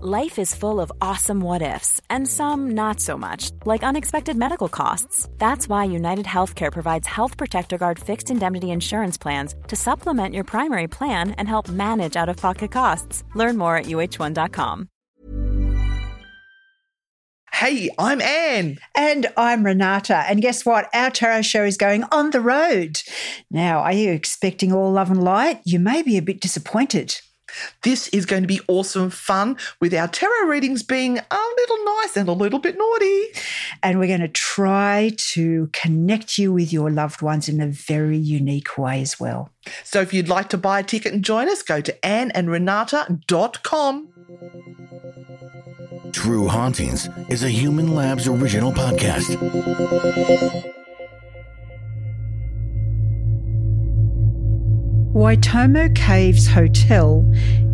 Life is full of awesome what ifs, and some not so much, like unexpected medical costs. That's why United Healthcare provides Health Protector Guard fixed indemnity insurance plans to supplement your primary plan and help manage out of pocket costs. Learn more at uh1.com. Hey, I'm Anne. And I'm Renata. And guess what? Our tarot show is going on the road. Now, are you expecting all love and light? You may be a bit disappointed. This is going to be awesome fun with our tarot readings being a little nice and a little bit naughty. And we're going to try to connect you with your loved ones in a very unique way as well. So if you'd like to buy a ticket and join us, go to anneandrenata.com. True Hauntings is a Human Labs original podcast. Waitomo Caves Hotel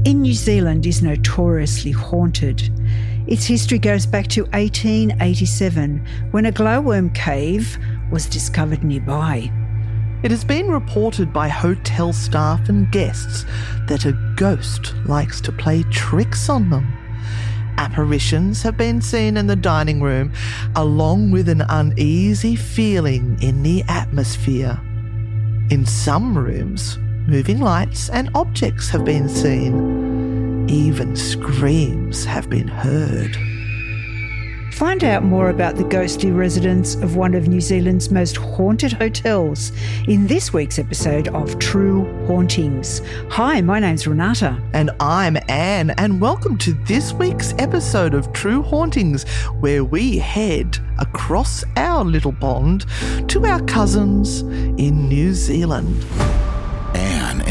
in New Zealand is notoriously haunted. Its history goes back to 1887 when a glowworm cave was discovered nearby. It has been reported by hotel staff and guests that a ghost likes to play tricks on them. Apparitions have been seen in the dining room, along with an uneasy feeling in the atmosphere. In some rooms, moving lights and objects have been seen. Even screams have been heard. Find out more about the ghostly residents of one of New Zealand's most haunted hotels in this week's episode of True Hauntings. Hi, my name's Renata. And I'm Anne, and welcome to this week's episode of True Hauntings, where we head across our little pond to our cousins in New Zealand.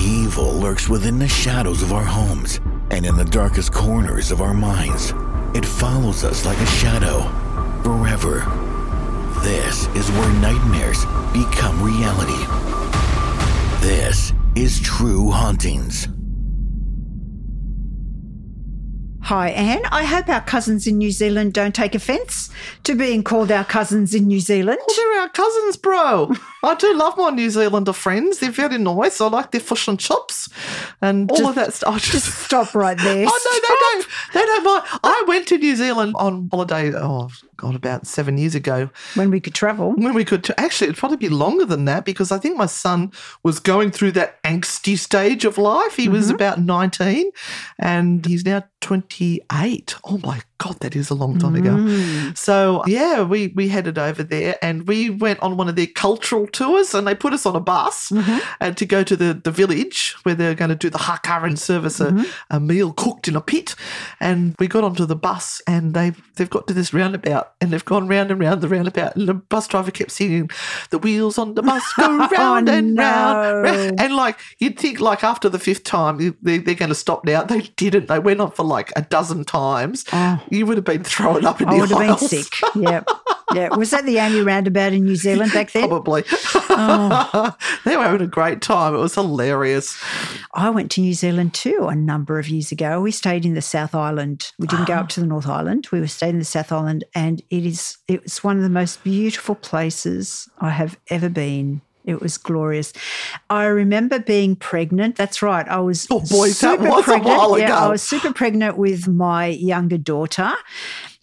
Evil lurks within the shadows of our homes and in the darkest corners of our minds. It follows us like a shadow forever. This is where nightmares become reality. This is True Hauntings. Hi, Anne. I hope our cousins in New Zealand don't take offence to being called our cousins in New Zealand. Well, they're our cousins, bro. I do love my New Zealander friends. They're very nice. I like their fish and chips and all Just- of that stuff. Just stop right there. Oh no, they don't. They don't mind. I went to New Zealand on holiday. Oh God, about seven years ago. When we could travel. When we could actually, it'd probably be longer than that because I think my son was going through that angsty stage of life. He was mm-hmm. about nineteen, and he's now twenty-eight. Oh my God, that is a long time ago. Mm. So yeah, we we headed over there and we went on one of their cultural tours, and they put us on a bus and to go to the the village where they're going to do the haka and service a, mm-hmm. a meal cooked in a pit. And we got onto the bus, and they they've got to this roundabout, and they've gone round and round the roundabout, and the bus driver kept singing, "The wheels on the bus go round oh, and round." no. And like you'd think, like after the fifth time, they, they're going to stop now. They didn't. They went on for like a dozen times. Oh. You would have been throwing up in I the would have been sick. Yeah. Yeah. Was that the only roundabout in New Zealand back then? Probably. Oh. they were having a great time. It was hilarious. I went to New Zealand too a number of years ago. We stayed in the South Island. We didn't go up ah. to the North Island. We were staying in the South Island, and it is it's one of the most beautiful places I have ever been. It was glorious. I remember being pregnant. That's right. I was Oh, boy, that super was a pregnant. while Yeah, I was super pregnant with my younger daughter.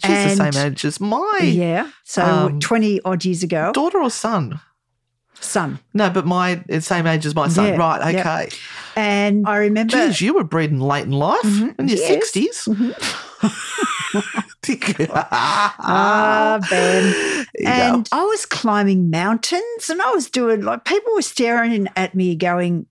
She's And- the same age as my Yeah. So Um, 20 odd years ago. daughter or son. Son. No, but my it's same age as my son. Yeah, right? yep. Okay. And I remember Geez, you were breeding late in life in your Yes. 60s Ah, Ben. And I was climbing mountains and I was doing like people were staring at me going,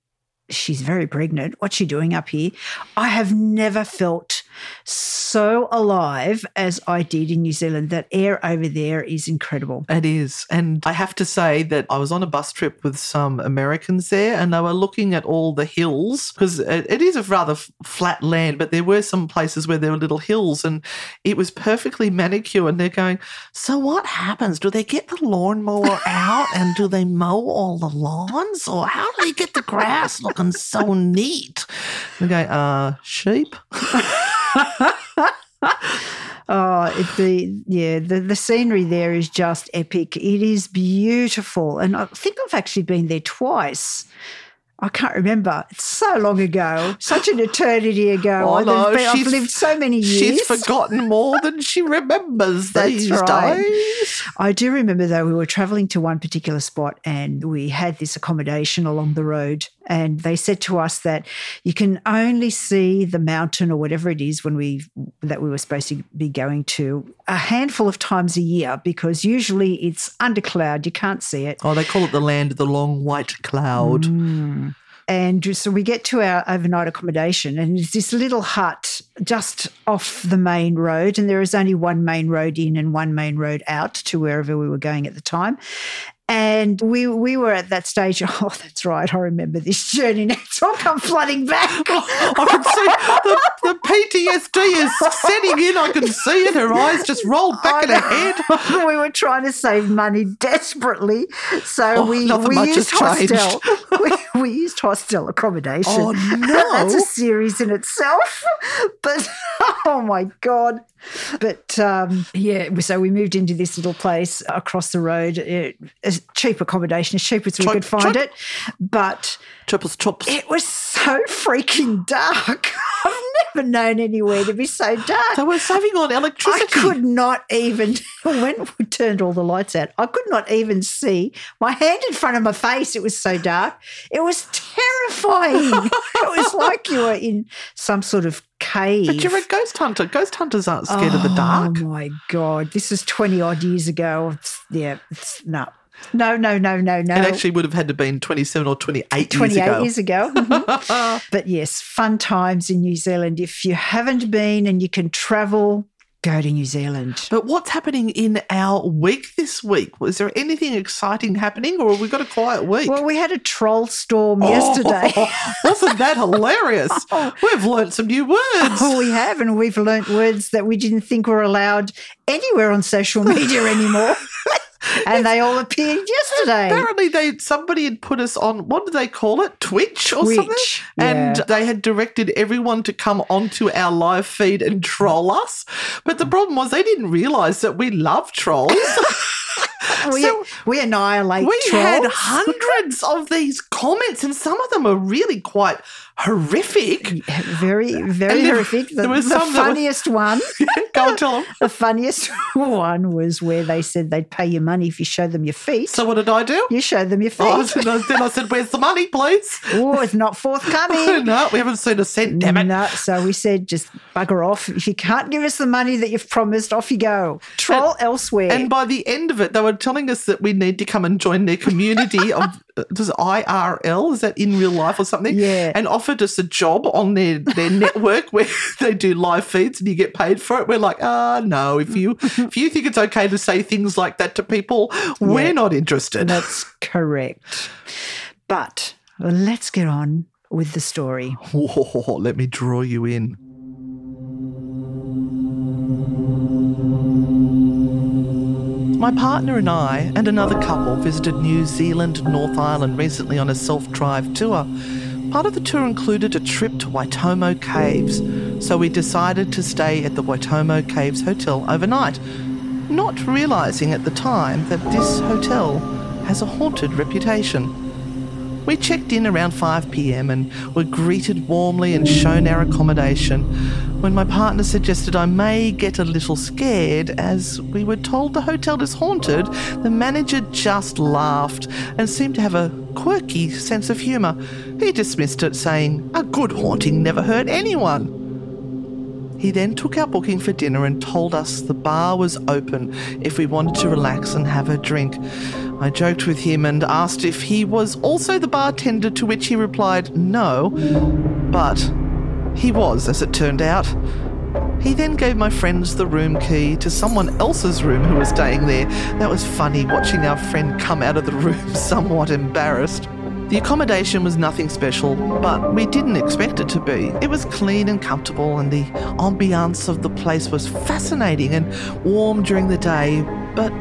She's very pregnant. What's she doing up here? I have never felt so alive as I did in New Zealand. That air over there is incredible. It is. And I have to say that I was on a bus trip with some Americans there and they were looking at all the hills because it, is a rather flat land, but there were some places where there were little hills and it was perfectly manicured. And they're going, So what happens? Do they get the lawnmower out and do they mow all the lawns? Or how do they get the grass looking so neat? They go, Uh, sheep? Oh, the yeah, the, the scenery there is just epic. It is beautiful, and I think I've actually been there twice. I can't remember. It's so long ago, such an eternity ago. Oh, I've, no, been- I've she's- lived so many years. She's forgotten more than she remembers That's these right. days. I do remember though we were traveling to one particular spot and we had this accommodation along the road and they said to us that you can only see the mountain or whatever it is when we that we were supposed to be going to a handful of times a year because usually it's under cloud you can't see it Oh, they call it the land of the long white cloud. Mm. And so we get to our overnight accommodation, and it's this little hut just off the main road. And there is only one main road in and one main road out to wherever we were going at the time. And we we were at that stage. Oh, that's right. I remember this journey. Now it's all come flooding back. Oh, I can see the, the PTSD is setting in. I can see it. Her eyes just rolled back in her head. head. we were trying to save money desperately, so Oh, we we used hostel. we, we used hostel accommodation. Oh, no. that's a series in itself. But oh my god. But um, yeah, so we moved into this little place across the road. It, it's cheap accommodation, as cheap as we could find it. But Triples, chops. it was so freaking dark. I've never known anywhere to be so dark. They were saving on I electricity. could not even, when we turned all the lights out, I could not even see my hand in front of my face. It was so dark. It was terrifying. it was like you were in some sort of cave. But you're a ghost hunter. Ghost hunters aren't scared of the oh dark. Oh my God. This is 20 odd years ago. It's, yeah, it's no. No, no, no, no, no. It actually would have had to been 27 or 28 28 years ago. years ago. Mhm. but yes, fun times in New Zealand. If you haven't been and you can travel, go to New Zealand. But what's happening in our week this week? Was there anything exciting happening or have we got a quiet week? Well, we had a troll storm Oh, yesterday. wasn't that hilarious? We've learnt some new words. Oh, we have, and we've learnt words that we didn't think were allowed anywhere on social media anymore. And they all appeared yesterday. Apparently, they somebody had put us on what do they call it, Twitch or something, Twitch, and yeah. they had directed everyone to come onto our live feed and troll us. But the problem was they didn't realise that we love trolls. we, so- we annihilate we trolls. had hundreds of these comments, and some of them are really quite horrific. very, very there- horrific. The, there was the that were- funniest one. Go and tell them. The funniest one was where they said they'd pay you money if you show them your feet. So what did I do? you showed them your oh, feet. Oh, then I- said, "Where's the money, please?" oh, it's not forthcoming. no, we haven't seen a cent. Damn it! No, so we said just bugger off. If you can't give us the money that you've promised, off you go. Troll elsewhere. And by the end of it, they were telling us that we need to come and join their community of uh, does IRL is that in real life or something? Yeah. And offered us a job on their their network where they do live feeds and you get paid for it. We're like, ah, no. If you if you think it's okay to say things like that to people, we're Yeah. not interested. That's correct. But let's get on with the story. Let me draw you in. My partner and I and another couple visited New Zealand North Island recently on a self drive tour. Part of the tour included a trip to Waitomo Caves, so we decided to stay at the Waitomo Caves Hotel overnight, not realising at the time that this hotel has a haunted reputation. We checked in around 5 pm and were greeted warmly and shown our accommodation when my partner suggested I may get a little scared as we were told the hotel is haunted. The manager just laughed and seemed to have a quirky sense of humour. He dismissed it, saying, A good haunting never hurt anyone. He then took our booking for dinner and told us the bar was open if we wanted to relax and have a drink. I joked with him and asked if he was also the bartender, to which he replied no, but he was, as it turned out. He then gave my friends the room key to someone else's room who was staying there. That was funny watching our friend come out of the room somewhat embarrassed. The accommodation was nothing special, but we didn't expect it to be. It was clean and comfortable, and the ambiance of the place was fascinating and warm during the day, but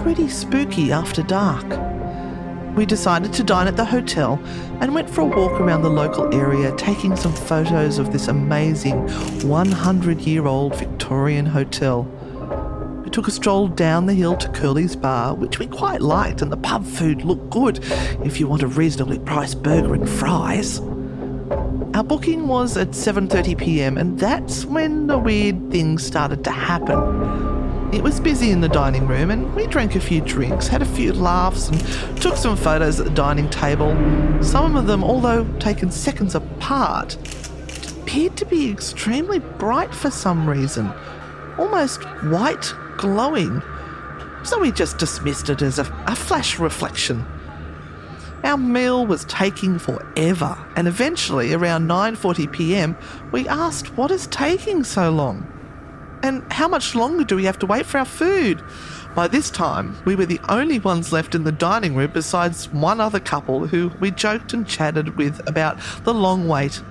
pretty spooky after dark. We decided to dine at the hotel and went for a walk around the local area, taking some photos of this amazing 100 year old Victorian hotel. We took a stroll down the hill to Curly's Bar, which we quite liked, and the pub food looked good if you want a reasonably priced burger and fries. Our booking was at 7:30 p.m. and that's when the weird things started to happen. It was busy in the dining room and we drank a few drinks, had a few laughs and took some photos at the dining table. Some of them, although taken seconds apart, appeared to be extremely bright for some reason, almost white glowing. So we just dismissed it as a, a flash reflection. Our meal was taking forever, and eventually, around 9:40 p.m., we asked, "What is taking so long?" And how much longer do we have to wait for our food? By this time, we were the only ones left in the dining room besides one other couple who we joked and chatted with about the long wait.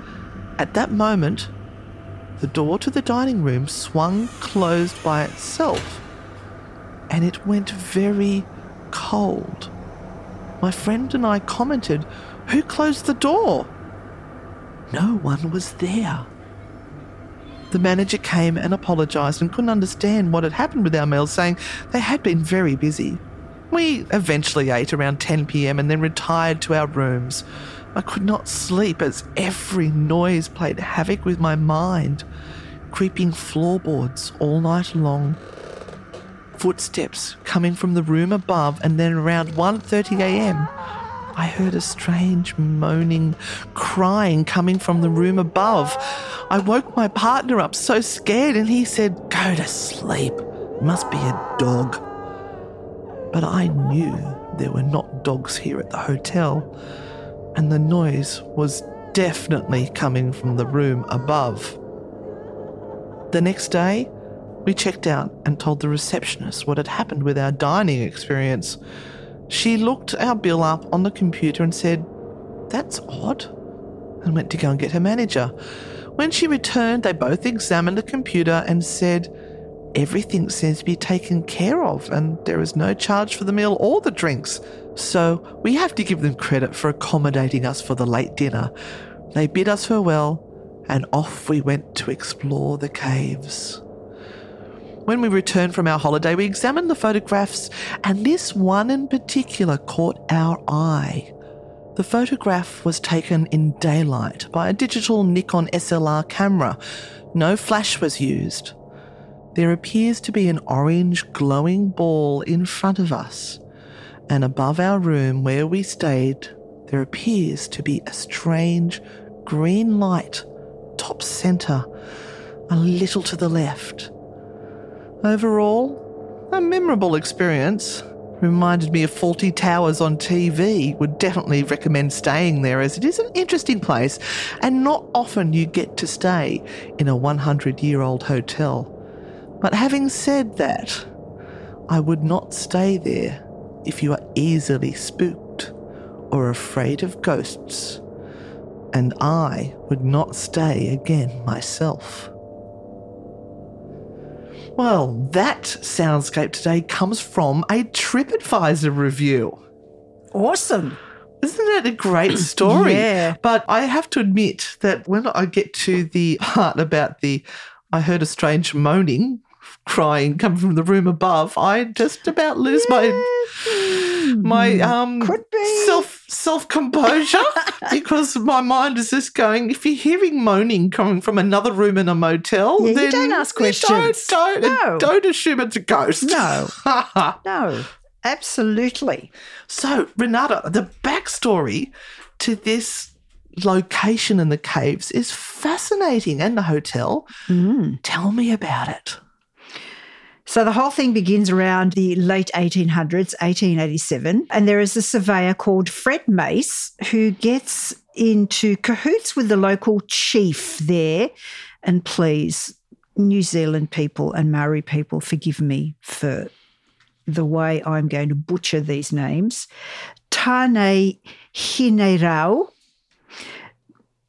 At that moment, the door to the dining room swung closed by itself, and it went very cold. My friend and I commented, Who closed the door? No one was there. The manager came and apologised and couldn't understand what had happened with our meals, saying they had been very busy. We eventually ate around 10 pm and then retired to our rooms. I could not sleep as every noise played havoc with my mind, creeping floorboards all night long. Footsteps coming from the room above and then around 1:30 a.m. I heard a strange moaning, crying coming from the room above. I woke my partner up so scared, and he said, Go to sleep. Must be a dog. But I knew there were not dogs here at the hotel, and the noise was definitely coming from the room above. The next day, we checked out and told the receptionist what had happened with our dining experience. She looked our bill up on the computer and said, That's odd, and went to go and get her manager. When she returned, they both examined the computer and said, Everything seems to be taken care of, and there is no charge for the meal or the drinks. So we have to give them credit for accommodating us for the late dinner. They bid us farewell, and off we went to explore the caves. When we returned from our holiday, we examined the photographs, and this one in particular caught our eye. The photograph was taken in daylight by a digital Nikon SLR camera. No flash was used. There appears to be an orange glowing ball in front of us, and above our room where we stayed, there appears to be a strange green light top centre, a little to the left. Overall, a memorable experience. Reminded me of Fawlty Towers on TV. Would definitely recommend staying there as it is an interesting place and not often you get to stay in a 100 year old hotel. But having said that, I would not stay there if you are easily spooked or afraid of ghosts. And I would not stay again myself. Well, that soundscape today comes from a TripAdvisor review. Awesome. Isn't it a great story? Yeah. But I have to admit that when I get to the part about the, I heard a strange moaning, crying coming from the room above, I just about lose my my um self self composure because my mind is just going. If you're hearing moaning coming from another room in a motel, Yeah, you then don't ask questions. Don't don't, No. don't assume it's a ghost. No. No, absolutely. So, Renata, the backstory to this location in the caves is fascinating and the hotel. Mm. Tell me about it. So the whole thing begins around the late 1800s, 1887, and there is a surveyor called Fred Mace who gets into cahoots with the local chief there. And please, New Zealand people and Maori people, forgive me for the way I'm going to butcher these names. Tane Hinerau.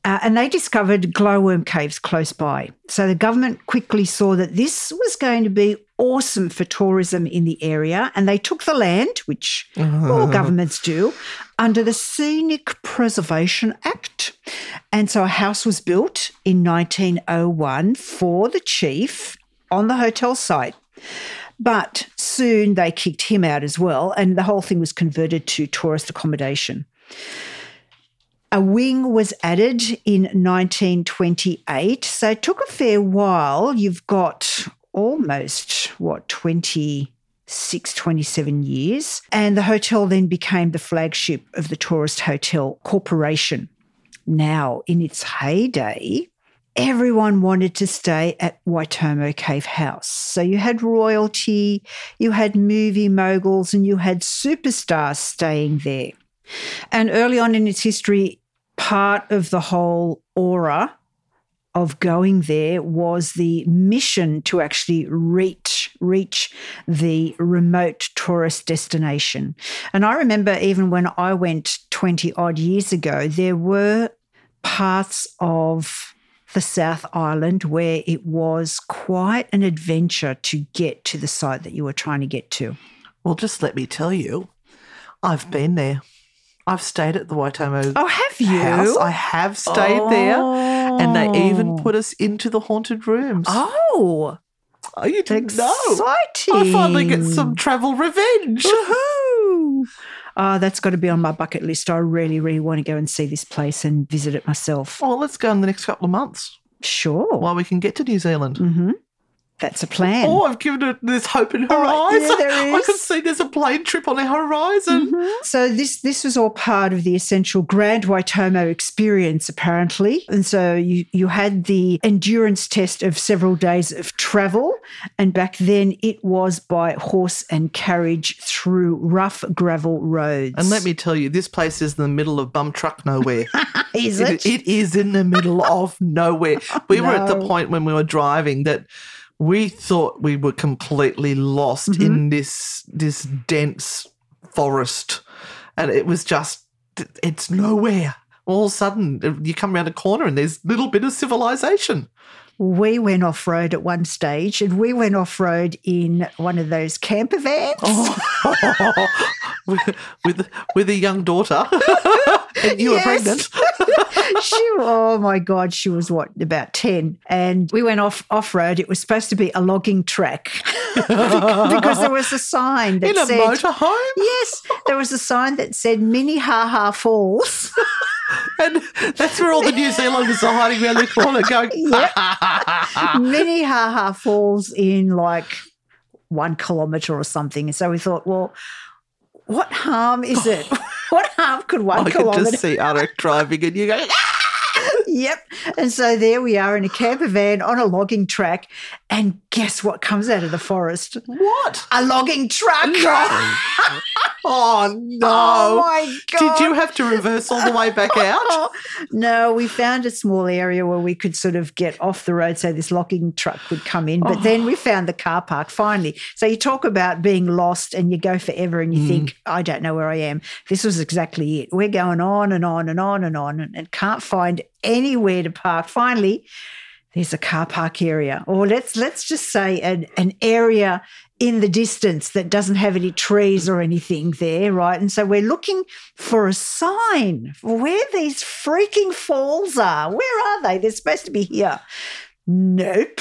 Uh, and they discovered glowworm caves close by. So the government quickly saw that this was going to be awesome for tourism in the area. And they took the land, which all governments do, under the Scenic Preservation Act. And so a house was built in 1901 for the chief on the hotel site. But soon they kicked him out as well, and the whole thing was converted to tourist accommodation. A wing was added in 1928, so it took a fair while. You've got almost, what, 26, 27 years. And the hotel then became the flagship of the Tourist Hotel Corporation. Now, in its heyday, everyone wanted to stay at Waitomo Cave House. So you had royalty, you had movie moguls, and you had superstars staying there. And early on in its history, part of the whole aura of going there was the mission to actually reach reach the remote tourist destination. And I remember even when I went 20 odd years ago, there were parts of the South Island where it was quite an adventure to get to the site that you were trying to get to. Well, just let me tell you, I've been there. I've stayed at the Waitomo Oh, have you? house. I have stayed there. And they even Oh. put us into the haunted rooms. Oh, Oh, you didn't know. exciting. I finally get some travel revenge. Woohoo! Oh, that's got to be on my bucket list. I really, really want to go and see this place and visit it myself. Well, let's go in the next couple of months Sure. while we can get to New Zealand. hmm That's a plan. Oh, I've given it this hope and her Oh, yeah, there I can see there's a plane trip on the horizon. Mm-hmm. So this this was all part of the essential Grand Waitomo experience, apparently. And so you you had the endurance test of several days of travel, and back then it was by horse and carriage through rough gravel roads. And let me tell you, this place is in the middle of bum truck nowhere. is It- it? it is in the middle of nowhere. We were at the point when we were driving that we thought we were completely lost Mm-hmm. in this this dense forest, and it was just it's nowhere. All of a sudden, you come around a corner and there's a little bit of civilization. We went off road at one stage, and we went off road in one of those camper vans. Oh. with, with with a young daughter, and you Yes. were pregnant. she, oh my God, she was what, about 10. And we went off off road. It was supposed to be a logging track because there was a sign that in a said, motorhome, Yes, there was a sign that said Mini Ha Ha Falls. and that's where all the New Zealanders are hiding around the corner, going, Mini Ha Ha Falls in like one kilometre or something. And so we thought, well, what harm is it? what harm could one I can kilometre just see Arik driving, and you go, ah! Yep. And so there we are in a camper van on a logging track. And guess what comes out of the forest? "What? A logging truck. Oh no! Oh my God. Did you have to reverse all the way back out? no, we found a small area where we could sort of get off the road so this logging truck could come in. But then we oh. found the car park finally. So you talk about being lost and you go forever and you mm. think, I don't know where I am. This was exactly it. We're going on and on and on and on and, and can't find anywhere to park. Finally, there's a car park area, or let's let's just say an, an area in the distance that doesn't have any trees or anything there, right? And so we're looking for a sign for where these freaking falls are. Where are they? They're supposed to be here. Nope.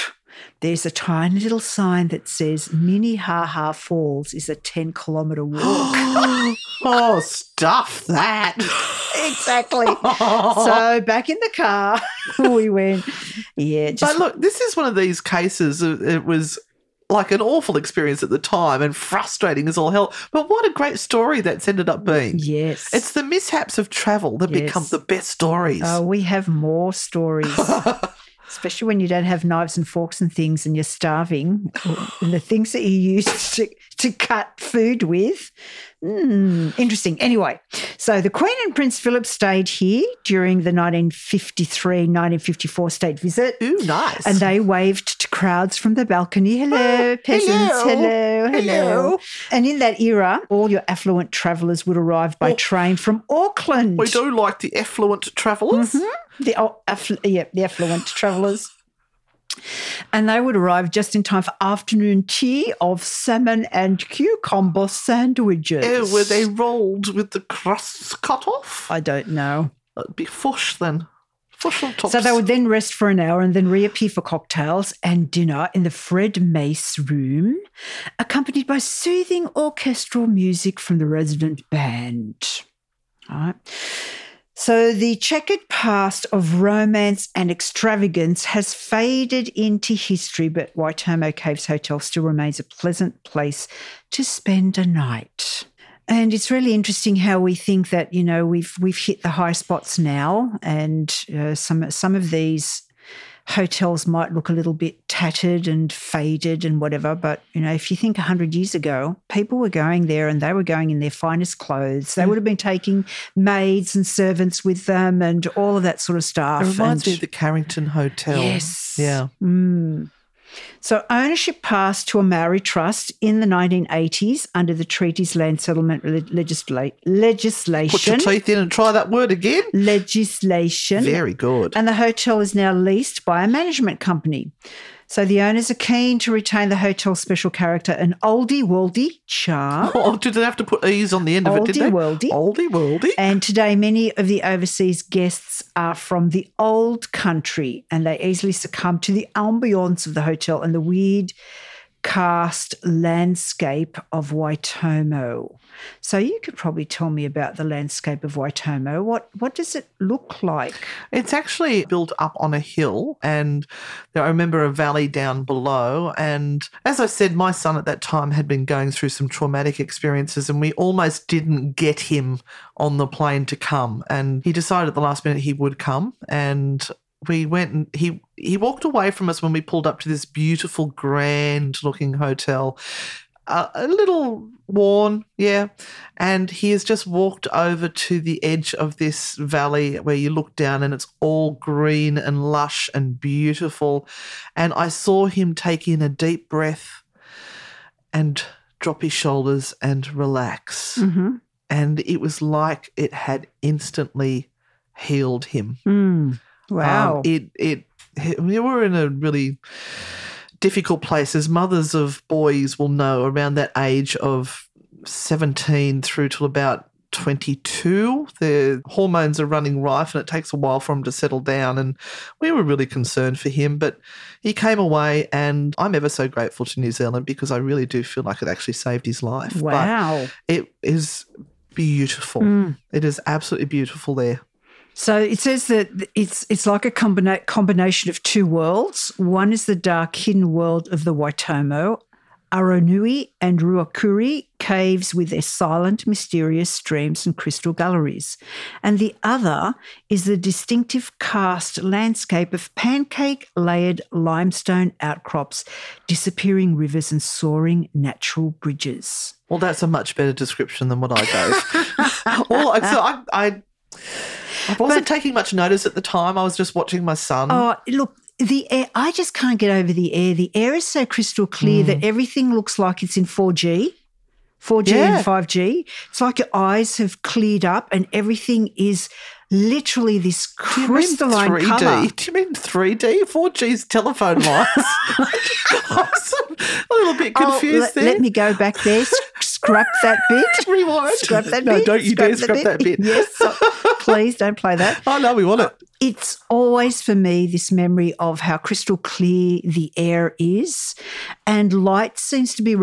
There's a tiny little sign that says Mini Ha Ha Falls is a 10 kilometre walk. oh, stuff that. exactly. So back in the car, we went, yeah, just But look, this is one of these cases. of- It was like an awful experience at the time and frustrating as all hell. But what a great story that's ended up being. Yes. It's the mishaps of travel that Yes. become the best stories. Oh, we have more stories. Especially when you don't have knives and forks and things and you're starving. and the things that you use to, to cut food with. Hmm, interesting. Anyway, so the Queen and Prince Philip stayed here during the 1953 1954 state visit. Ooh, nice. And they waved to crowds from the balcony. Hello, peasants. hello. Hello, hello. And in that era, all your affluent travellers would arrive by Oh. train from Auckland. we do like the affluent travellers. The, afflu- yeah, the affluent travellers. And they would arrive just in time for afternoon tea of salmon and cucumber sandwiches. Oh, were they rolled with the crusts cut off? I don't know. That'd be fush then. Fush on top. So they would then rest for an hour and then reappear for cocktails and dinner in the Fred Mace room, accompanied by soothing orchestral music from the resident band. All right. So the checkered past of romance and extravagance has faded into history, but Waitomo Caves Hotel still remains a pleasant place to spend a night. And it's really interesting how we think that you know we've we've hit the high spots now, and uh, some some of these hotels might look a little bit tattered and faded and whatever. But you know, if you think hundred years ago, people were going there and they were going in their finest clothes. They would have been taking maids and servants with them and all of that sort of stuff. It reminds and- me of the Carrington Hotel. Yes. Yeah. Mm. So ownership passed to a Maori trust in the 1980s under the treaty's land settlement le- legisla- Put your legislation. teeth in and try that word again. legislation. Very good. And the hotel is now leased by a management company. So the owners are keen to retain the hotel's special character, an oldie worldy charm. Oh, did they have to put E's on the end of it, did they? Oldie-worldy. Oldie worldy. And today, many of the overseas guests are from the old country and they easily succumb to the ambience of the hotel and the weird karst landscape of Waitomo. So you could probably tell me about the landscape of Waitomo. What what does it look like? It's actually built up on a hill, and I remember a valley down below. And as I said, my son at that time had been going through some traumatic experiences, and we almost didn't get him on the plane to come. And he decided at the last minute he would come, and we went and he he walked away from us when we pulled up to this beautiful, grand looking hotel. A little worn, yeah. And he has just walked over to the edge of this valley where you look down and it's all green and lush and beautiful. And I saw him take in a deep breath and drop his shoulders and relax. Mm-hmm. And it was like it had instantly healed him. Mm. Wow. Um, it it we were in a really difficult place. As mothers of boys will know, around that age of seventeen through till about. 22 their hormones are running rife and it takes a while for them to settle down and we were really concerned for him but he came away and i'm ever so grateful to new zealand because i really do feel like it actually saved his life But wow. it is beautiful Mm. it is absolutely beautiful there So it says that it's it's like a combina- combination of two worlds. One is the dark hidden world of the Waitomo, Aronui and Ruakuri caves with their silent, mysterious streams and crystal galleries. And the other is the distinctive karst landscape of pancake layered limestone outcrops, disappearing rivers and soaring natural bridges. Well, that's a much better description than what I gave. All, so I, I, I wasn't taking much notice at the time. I was just watching my son. Oh, look, the air, I just can't get over the air. The air is so crystal clear Mm. that everything looks like it's in 4G, 4G Yeah. and 5G. It's like your eyes have cleared up and everything is literally this Do crystalline 3D? colour. Do you mean 3D? 4G's telephone lines. Was a little bit Oh, confused let, there. let me go back there. Scrap that bit. Rewind. Scrap that no, bit. No, don't you dare scrap that bit. yes. so- please don't play that. Oh, no, we want it. Uh, it's always for me this memory of how crystal clear the air is and light seems to be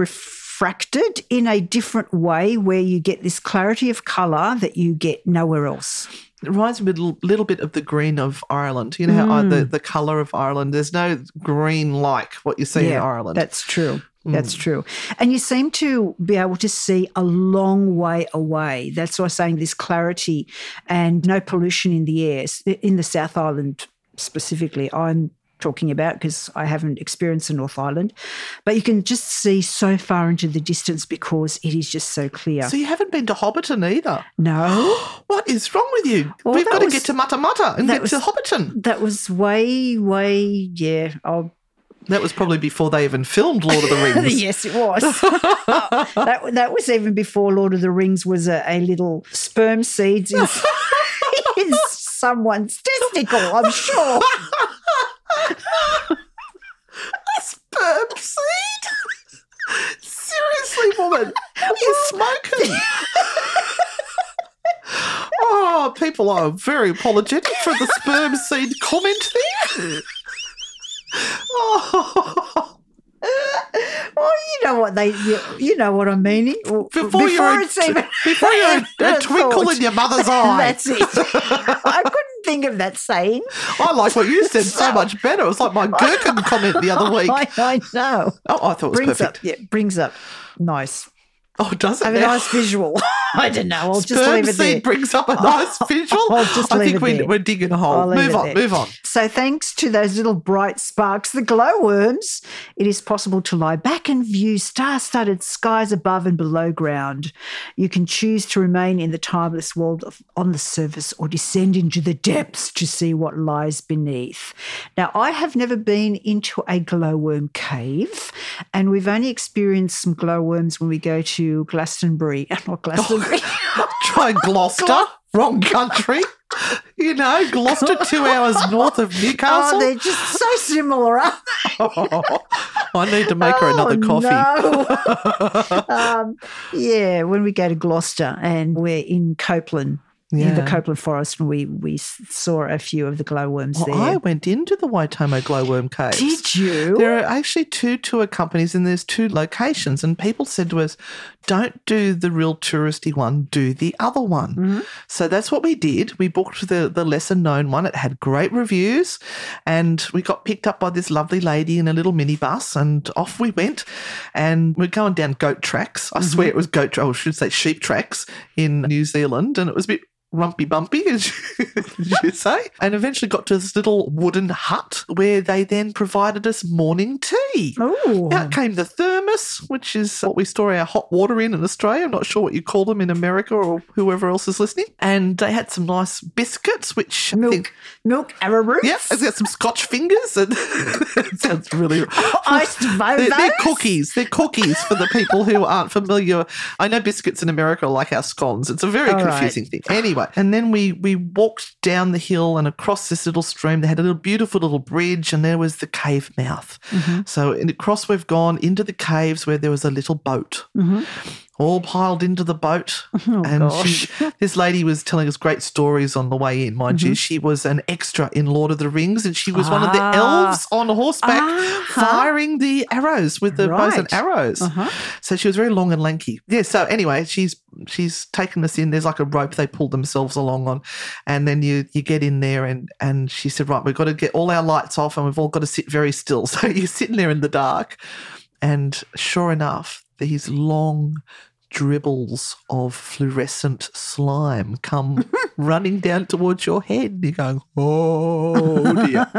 refracted in a different way where you get this clarity of color that you get nowhere else It reminds me a little, little bit of the green of Ireland. You know how uh, Mm. the, the colour of Ireland, there's no green like what you see in Ireland. that's true That's true. And you seem to be able to see a long way away. That's why I'm saying this clarity and no pollution in the air. In the South Island specifically, I'm talking about because I haven't experienced the North Island, but you can just see so far into the distance because it is just so clear. So you haven't been to Hobbiton either. no, What is wrong with you? Well, We've got to was- get to Mutta and get was- to Hobbiton. that was way, way, yeah. Oh, That was probably before they even filmed Lord of the Rings. yes, it was. that, that was even before Lord of the Rings was a, a little sperm seeds in, in someone's testicle, I'm sure. Sperm seed? Seriously, woman, what are you smoking? oh, people are very apologetic for the sperm seed comment there. Oh. Well, you know what they, you, you know what I'm meaning. Before, you're, it's even before you're a, a twinkle in your mother's eye. That's it. I couldn't think of that saying. I like what you said so much better. It was like my gherkin comment the other week. I, I know. Oh, I thought it was Brings perfect. up, yeah, brings up nice. Oh, does it? I have a nice visual. I don't know. I'll just Sperm leave it seed there. brings up a nice visual. I'll just I think it we, there. we're digging a hole. I'll Move on, there. move on. So, thanks to those little bright sparks, the glowworms, it is possible to lie back and view star studded skies above and below ground. You can choose to remain in the timeless world of, on the surface or descend into the depths to see what lies beneath. Now, I have never been into a glowworm cave, and we've only experienced some glowworms when we go to Glastonbury. Not Glastonbury. Try Gloucester, wrong country. You know, Gloucester, two hours north of Oh, Newcastle. they're just so similar, aren't they? I need to make her another Oh, coffee. no. um, yeah, when we go to Gloucester and we're in Copeland, in the Copeland Forest, and we we saw a few of the glowworms Well, there. I went into the Waitomo glowworm caves. Did you? There are actually two tour companies and there's two locations. And people said to us, don't do the real touristy one, do the other one. Mm-hmm. So that's what we did. We booked the, the lesser known one. It had great reviews and we got picked up by this lovely lady in a little minibus and off we went. And we're going down goat tracks. I Mm-hmm. swear it was goat, or I should say sheep tracks in New Zealand. And it was a bit rumpy bumpy, as you, say. And eventually got to this little wooden hut where they then provided us morning tea. Oh, Out came the thermos, which is what we store our hot water in in Australia. I'm not sure what you call them in America or whoever else is listening. And they had some nice biscuits, which I milk, think, milk arrowroot. yeah, it's got some Scotch fingers. And it sounds really. Iced They're, they're cookies. They're cookies for the people who aren't familiar. I know biscuits in America are like our scones. It's a very All right. confusing thing. Anyway, and then we we walked down the hill and across this little stream. They had a little beautiful little bridge, and there was the cave mouth. Mm-hmm. So in, across we've gone into the caves where there was a little boat. All piled into the boat, Oh, and she, this lady was telling us great stories on the way in. Mind Mm-hmm. you, she was an extra in Lord of the Rings, and she was one of the Ah. elves on horseback Uh-huh. firing the arrows with the bows and arrows. Uh-huh. So she was very long and lanky. Yeah. So anyway, she's she's taken us in. There's like a rope they pull themselves along on, and then you you get in there and and she said, right, we've got to get all our lights off and we've all got to sit very still. So you're sitting there in the dark, and sure enough, these long dribbles of fluorescent slime come running down towards your head. You're going, oh dear,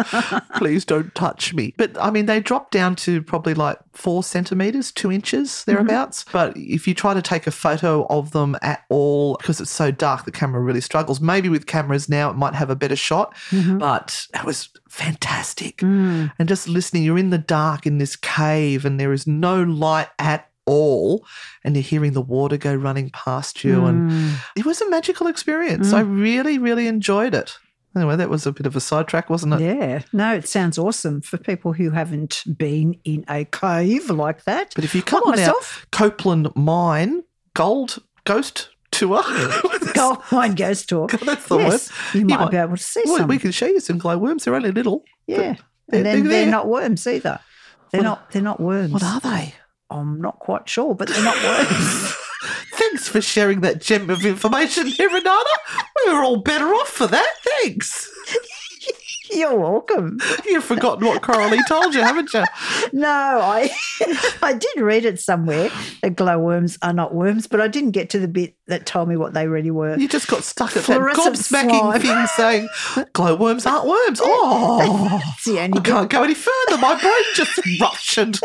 please don't touch me. But I mean, they drop down to probably like four centimeters, two inches mm-hmm. thereabouts. But if you try to take a photo of them at all, because it's so dark, the camera really struggles. Maybe with cameras now, it might have a better shot, mm-hmm. but it was fantastic. Mm. And just listening, you're in the dark in this cave and there is no light at all and you're hearing the water go running past you and hmm. it was a magical experience i hmm. really really enjoyed it anyway that was a bit of a sidetrack wasn't it Yeah, no, it sounds awesome for people who haven't been in a cave like that. but if you come Like on our copeland mine gold ghost tour Gold Mine Ghost Tour. that's the yes, word You You might, might- be able to see well, some. we can show you some glowworms they're only little yeah, they're- and then they're they're not worms either. They're What- not. They're not worms. what are they I'm not quite sure, but they're not worms. Thanks for sharing that gem of information here, Renata. We were all better off for that. Thanks. You're welcome. You've forgotten what Coralie told you, haven't you? No, I I did read it somewhere that glowworms are not worms, but I didn't get to the bit that told me what they really were. You just got stuck at that gobsmacking slime. thing saying glowworms aren't worms. Oh, the only I can't go any further. My brain just ruptured.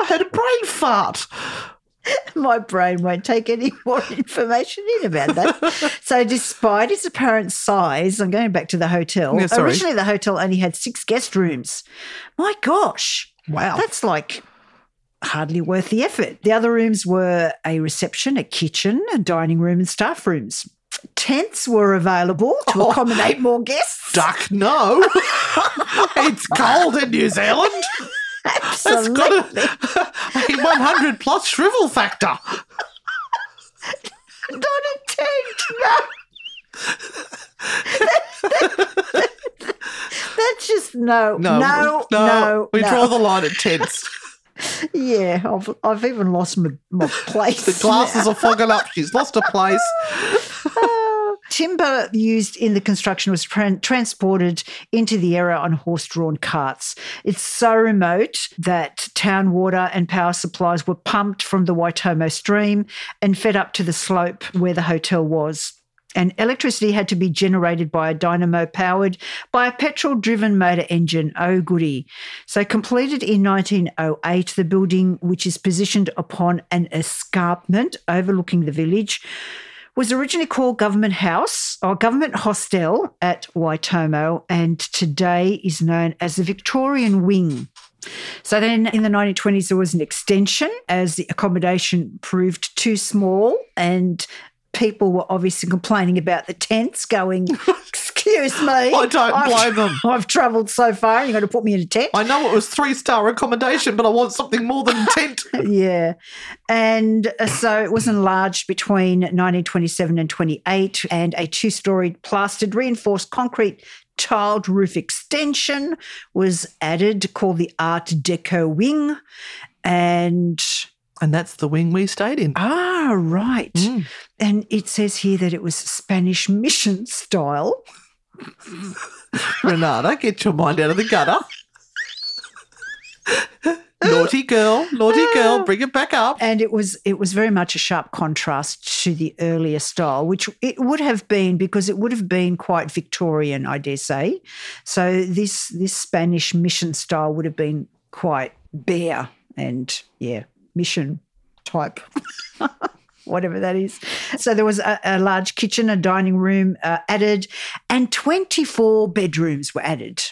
I had a brain fart. my brain won't take any more information in about that. so, despite its apparent size, I'm going back to the hotel. Yeah. Originally, the hotel only had six guest rooms. My gosh, Wow. that's like hardly worth the effort. The other rooms were a reception, a kitchen, a dining room, and staff rooms. Tents were available to Oh. accommodate more guests. Duck, no. it's cold in New Zealand. That's got a, a 100 plus shrivel factor. Not a no. That's just no, No, no, no. we no. draw the line at tents. Yeah, I've, I've even lost my, my place. The glasses are fogging up. She's lost her place. Timber used in the construction was tran- transported into the area on horse drawn carts. It's so remote that town water and power supplies were pumped from the Waitomo stream and fed up to the slope where the hotel was. And electricity had to be generated by a dynamo powered by a petrol driven motor engine. Oh, goody. So, completed in 1908, the building, which is positioned upon an escarpment overlooking the village, was originally called Government House or Government Hostel at Waitomo and today is known as the Victorian Wing. So then in the 1920s, there was an extension as the accommodation proved too small and people were obviously complaining about the tents going, excuse me. I don't I've- blame them. I've travelled so far and you're going to put me in a tent? I know it was three star accommodation, but I want something more than a tent. yeah. And uh, so it was enlarged between 1927 and 28, and a two storied plastered reinforced concrete tiled roof extension was added called the Art Deco wing. And And that's the wing we stayed in. ah, right. Mm. And it says here that it was Spanish mission style. Renata, get your mind out of the gutter. naughty girl, naughty girl, ah. bring it back up. and it was it was very much a sharp contrast to the earlier style which it would have been because it would have been quite victorian i dare say so this this spanish mission style would have been quite bare and yeah mission type whatever that is so there was a, a large kitchen a dining room uh, added and 24 bedrooms were added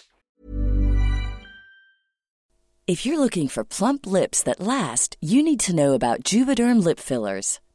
If you're looking for plump lips that last, you need to know about Juvederm lip fillers.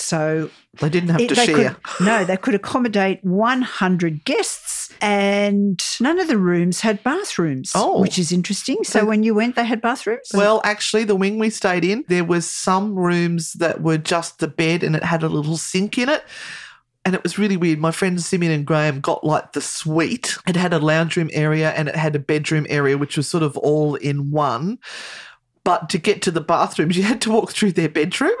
So They didn't have it- to share. Could, no, they could accommodate 100 guests, and none of the rooms had bathrooms, Oh. which is interesting. So So- when you went, they had bathrooms? Well, actually, the wing we stayed in, there was some rooms that were just the bed and it had a little sink in it. And it was really weird. My friends Simeon and Graham got like the suite. It had a lounge room area and it had a bedroom area, which was sort of all in one. But to get to the bathrooms, you had to walk through their bedroom.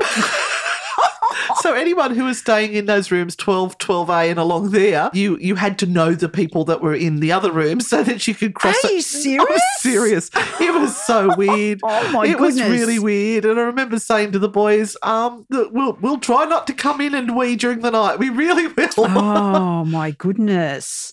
so anyone who was staying in those rooms 12, 12A and along there, you you had to know the people that were in the other rooms so that you could cross Are it. you I serious? was serious. It was so weird. Oh, my It was really weird. And I remember saying to the boys, um, we'll we'll try not to come in and wee during the night. We really will. oh my goodness.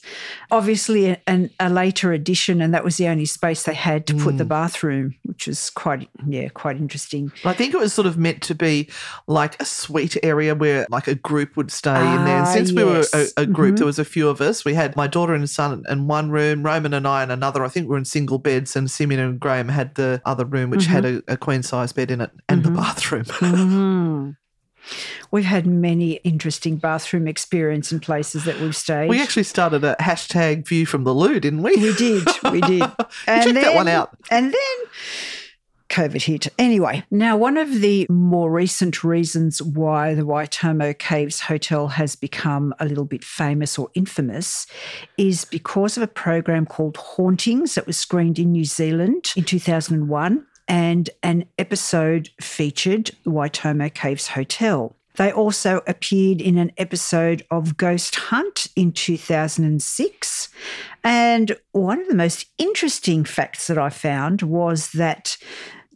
Obviously, an, a later addition, and that was the only space they had to put the Mm. bathroom, which was quite, yeah, quite interesting. I think it was sort of meant to be like a suite area where like a group would stay in there. And Ah, since we were a, a group, Mhm. there was a few of us. We had my daughter and son in one room, Roman and I in another. I think we were in single beds, and Simeon and Graham had the other room, which had a, a queen size bed in it and the bathroom. Mhm. We've had many interesting bathroom experience in places that we've stayed. we actually started a hashtag view from the loo, didn't we? We did. We did. check that one out. And then COVID hit. Anyway, now one of the more recent reasons why the Waitomo Caves Hotel has become a little bit famous or infamous is because of a program called Hauntings that was screened in New Zealand in 2001 and an episode featured the Waitomo Caves Hotel. They also appeared in an episode of Ghost Hunt in 2006. And one of the most interesting facts that I found was that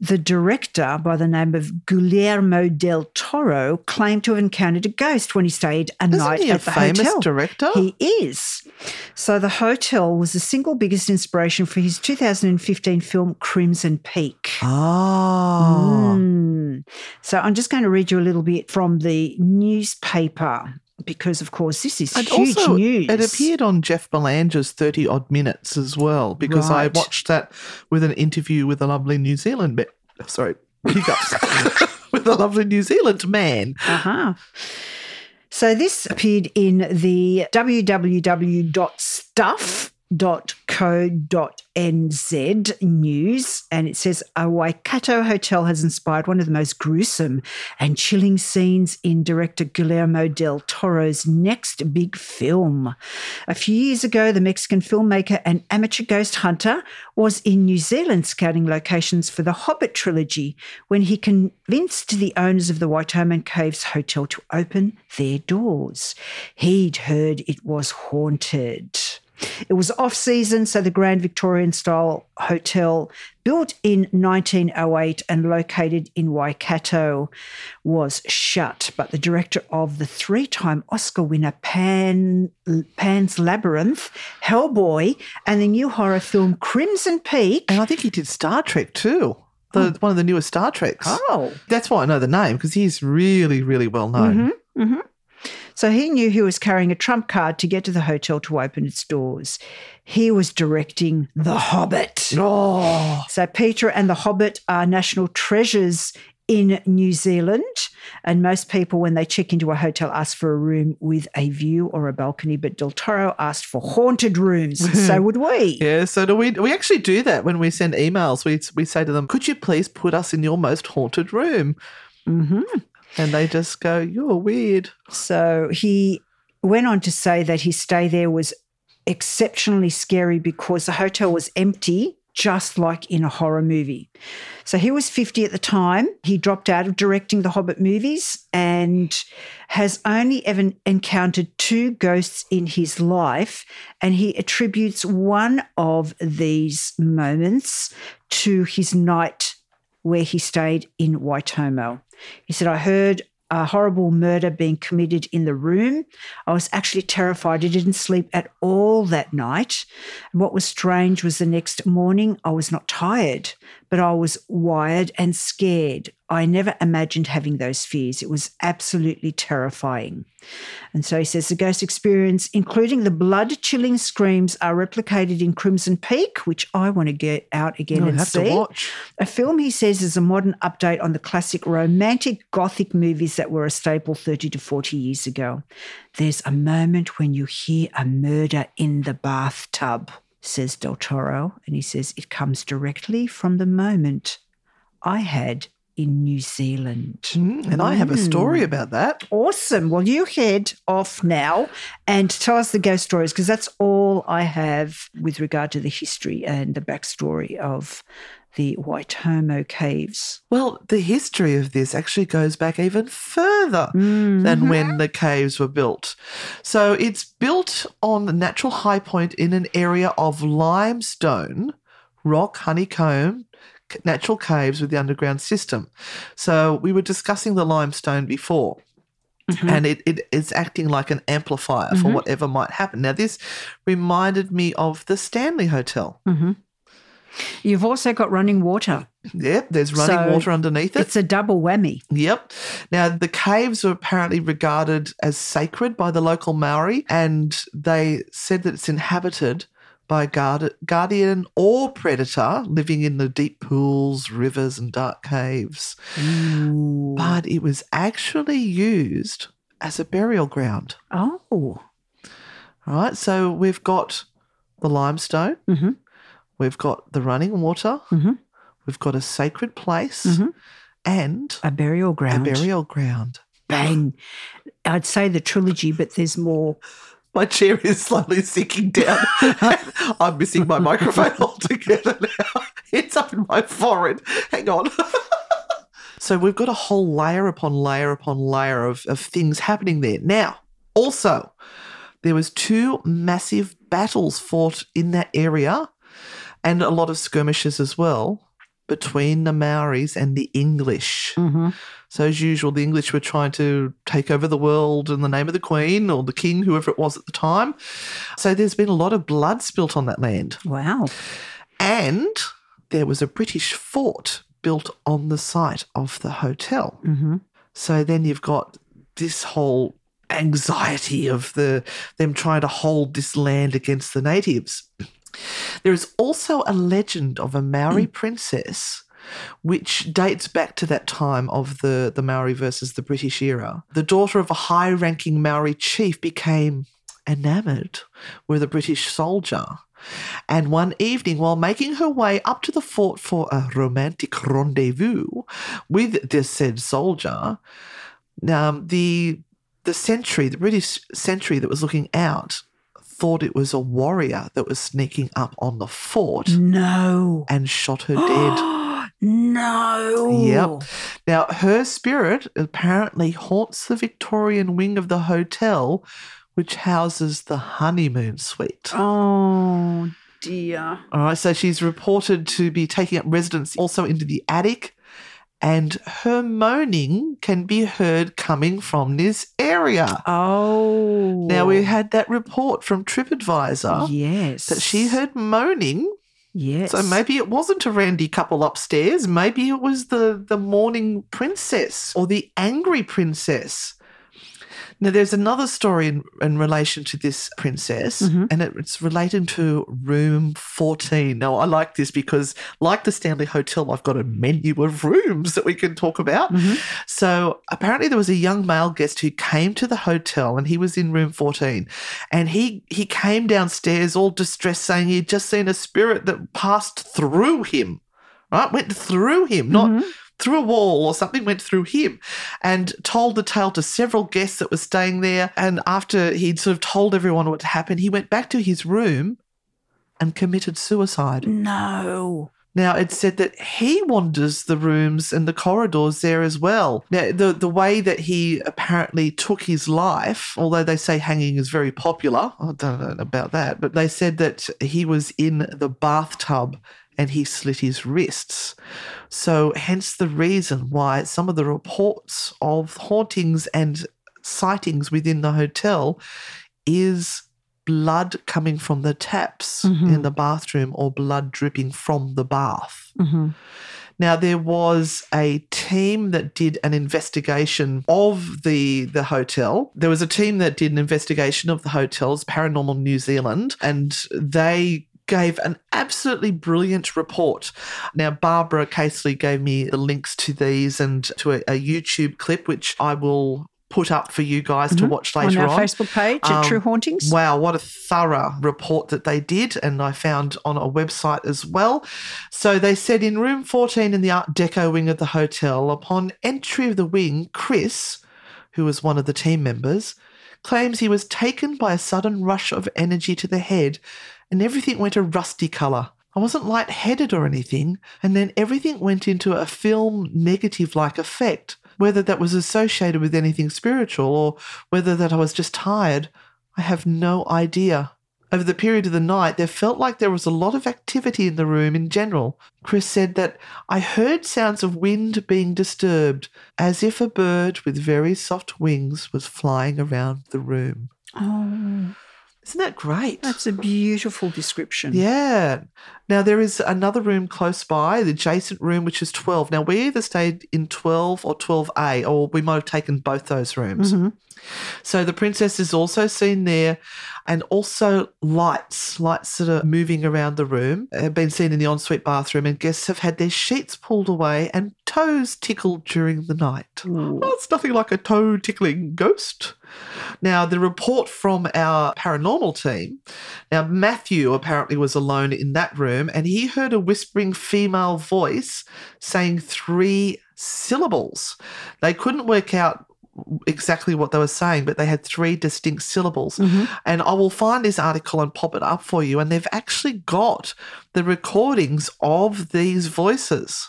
the director, by the name of Guillermo del Toro, claimed to have encountered a ghost when he stayed a Isn't night he a at the famous hotel. director? He is. So the hotel was the single biggest inspiration for his 2015 film Crimson Peak. Oh. Mm. So I'm just going to read you a little bit from the newspaper because, of course, this is And huge also, news. it appeared on Jeff Belanger's 30 odd minutes as well, because I watched that with an interview with a lovely New Zealand, be- sorry, hiccups, with a lovely New Zealand man. Uh-huh. So this appeared in the www.stuff.co.nz news, and it says a Waikato hotel has inspired one of the most gruesome and chilling scenes in director Guillermo del Toro's next big film. A few years ago, the Mexican filmmaker and amateur ghost hunter was in New Zealand scouting locations for the Hobbit trilogy when he convinced the owners of the Waitomo Caves Hotel to open their doors. He'd heard it was haunted. It was off season, so the Grand Victorian style hotel, built in 1908 and located in Waikato, was shut. But the director of the three time Oscar winner Pan, Pan's Labyrinth, Hellboy, and the new horror film Crimson Peak. And I think he did Star Trek too. The, oh. One of the newest Star Treks. Oh. That's why I know the name, because he's really, really well known. Mm-hmm, mm-hmm. So he knew he was carrying a trump card to get to the hotel to open its doors. He was directing The Hobbit. Oh, So Peter and The Hobbit are national treasures in New Zealand. And most people, when they check into a hotel, ask for a room with a view or a balcony. But Del Toro asked for haunted rooms. so would we. yeah. So do we? We actually do that when we send emails. We we say to them, "Could you please put us in your most haunted room?" hmm And they just go, "You're weird." So he went on to say that his stay there was exceptionally scary because the hotel was empty just like in a horror movie. So he was 50 at the time. He dropped out of directing the Hobbit movies and has only ever encountered two ghosts in his life. And he attributes one of these moments to his night where he stayed in Waitomo. He said, I heard a horrible murder being committed in the room. I was actually terrified. I didn't sleep at all that night. And what was strange was the next morning, I was not tired, but I was wired and scared. I never imagined having those fears. It was absolutely terrifying. And so he says the ghost experience, including the blood chilling screams, are replicated in Crimson Peak, which I want to get out again I and have see. to watch. A film he says is a modern update on the classic romantic gothic movies that were a staple 30 to 40 years ago. There's a moment when you hear a murder in the bathtub, says Del Toro. And he says it comes directly from the moment I had in New Zealand. Mm, and I have a story about that. Awesome. Well, you head off now and tell us the ghost stories because that's all I have with regard to the history and the backstory of the Waitomo caves. Well, the history of this actually goes back even further than mm-hmm. when the caves were built. So it's built on the natural high point in an area of limestone, rock, honeycomb, natural caves with the underground system. So we were discussing the limestone before. Mm-hmm. And it, it is acting like an amplifier for mm-hmm. whatever might happen. Now, this reminded me of the Stanley Hotel. You've also got running water. Yep, there's running So water underneath it. It's a double whammy. Yep. Now, the caves were apparently regarded as sacred by the local Maori, and they said that it's inhabited by a guard- guardian or predator living in the deep pools, rivers, and dark caves. But it was actually used as a burial ground. Oh. All right. So we've got the limestone, Mhm. We've got the running water, Mhm. we've got a sacred place, Mhm. and A burial ground. a burial ground. Bang. I'd say the trilogy, but there's more. My chair is slowly sinking down. I'm missing my microphone altogether now. It's up in my forehead. Hang on. so we've got a whole layer upon layer upon layer of, of things happening there. Now, also, there was two massive battles fought in that area and a lot of skirmishes as well between the Maoris and the English. So, as usual, the English were trying to take over the world in the name of the Queen or the King, whoever it was at the time. So, there's been a lot of blood spilt on that land. Wow. And there was a British fort built on the site of the hotel. Mm-hmm. So, then you've got this whole anxiety of the them trying to hold this land against the natives. There is also a legend of a Maori princess which dates back to that time of the, the Maori versus the British era. The daughter of a high ranking Maori chief became enamored with a British soldier. And one evening, while making her way up to the fort for a romantic rendezvous with this said soldier, um, the the sentry, the British sentry that was looking out, thought it was a warrior that was sneaking up on the fort No. and shot her dead. no. Yep. Now, her spirit apparently haunts the Victorian wing of the hotel, which houses the honeymoon suite. Oh, dear. All right, so she's reported to be taking up residence also into the attic, and her moaning can be heard coming from this area. Oh. Now, we had that report from TripAdvisor Yes. that she heard moaning. Yes. So maybe it wasn't a randy couple upstairs. Maybe it was the, the mourning princess or the angry princess. Now, there's another story in, in relation to this princess, mm-hmm. and it, it's relating to room 14. Now, I like this because, like the Stanley Hotel, I've got a menu of rooms that we can talk about. Mm-hmm. So, apparently, there was a young male guest who came to the hotel and he was in room 14. And he, he came downstairs all distressed, saying he'd just seen a spirit that passed through him, right? Went through him, not mm-hmm. Through a wall or something went through him and told the tale to several guests that were staying there. And after he'd sort of told everyone what happened, he went back to his room and committed suicide. No. Now, it said that he wanders the rooms and the corridors there as well. Now, the, the way that he apparently took his life, although they say hanging is very popular, I don't know about that, but they said that he was in the bathtub and he slit his wrists. So, hence the reason why some of the reports of hauntings and sightings within the hotel is blood coming from the taps in mm-hmm. the bathroom or blood dripping from the bath. Mm-hmm. Now there was a team that did an investigation of the the hotel. There was a team that did an investigation of the hotels, Paranormal New Zealand, and they gave an absolutely brilliant report. Now Barbara Casely gave me the links to these and to a, a YouTube clip which I will put up for you guys to watch later On our on. Facebook page at Um, True Hauntings. Wow, what a thorough report that they did, and I found on a website as well. So they said in room 14 in the Art Deco wing of the hotel, upon entry of the wing, Chris, who was one of the team members, claims he was taken by a sudden rush of energy to the head, and everything went a rusty colour. I wasn't lightheaded or anything, and then everything went into a film negative like effect. Whether that was associated with anything spiritual or whether that I was just tired, I have no idea. Over the period of the night, there felt like there was a lot of activity in the room in general. Chris said that I heard sounds of wind being disturbed, as if a bird with very soft wings was flying around the room. Oh, Isn't that great? that's a beautiful description. Yeah. Now there is another room close by, the adjacent room, which is 12. Now we either stayed in 12 or 12A, or we might have taken both those rooms. Mm-hmm. So the princess is also seen there, and also lights, lights that are moving around the room, have been seen in the ensuite bathroom, and guests have had their sheets pulled away and toes tickled during the night. Well, it's nothing like a toe tickling ghost. Now, the report from our paranormal team. Now, Matthew apparently was alone in that room and he heard a whispering female voice saying three syllables. They couldn't work out exactly what they were saying, but they had three distinct syllables. And I will find this article and pop it up for you. And they've actually got the recordings of these voices.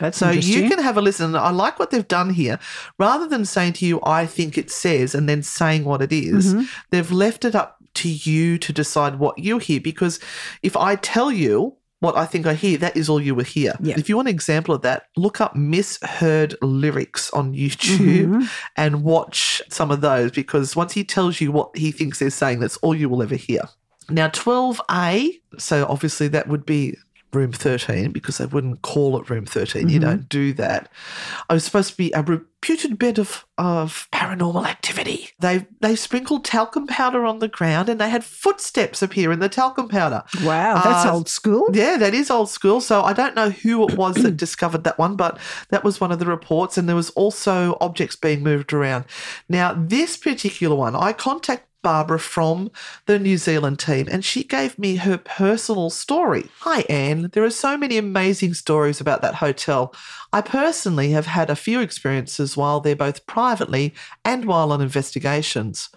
That's So you can have a listen. I like what they've done here. Rather than saying to you, I think it says, and then saying what it is, Mm-hmm. they've left it up to you to decide what you hear. Because if I tell you what I think I hear, that is all you will hear. Yeah. If you want an example of that, look up misheard lyrics on YouTube Mm-hmm. and watch some of those because once he tells you what he thinks they're saying, that's all you will ever hear. Now, 12A, so obviously that would be room 13 because they wouldn't call it room 13. You don't do that. I was supposed to be a reputed bed of, of paranormal activity. They they sprinkled talcum powder on the ground and they had footsteps appear in the talcum powder. Wow, that's Uh, old school. Yeah, that is old school. So I don't know who it was that discovered that one, but that was one of the reports. And there was also objects being moved around. Now, this particular one, I contacted Barbara from the New Zealand team, and she gave me her personal story. Hi, Anne. There are so many amazing stories about that hotel. I personally have had a few experiences while there, both privately and while on investigations.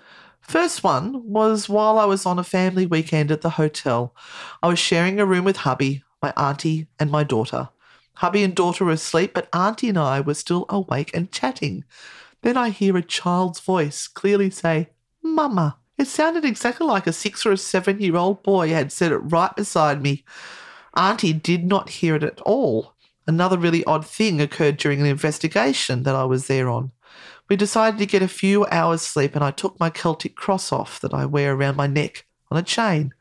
First one was while I was on a family weekend at the hotel. I was sharing a room with hubby, my auntie, and my daughter. Hubby and daughter were asleep, but auntie and I were still awake and chatting. Then I hear a child's voice clearly say, Mama. It sounded exactly like a six or a seven year old boy had said it right beside me. Auntie did not hear it at all. Another really odd thing occurred during an investigation that I was there on. We decided to get a few hours' sleep, and I took my Celtic cross off that I wear around my neck on a chain.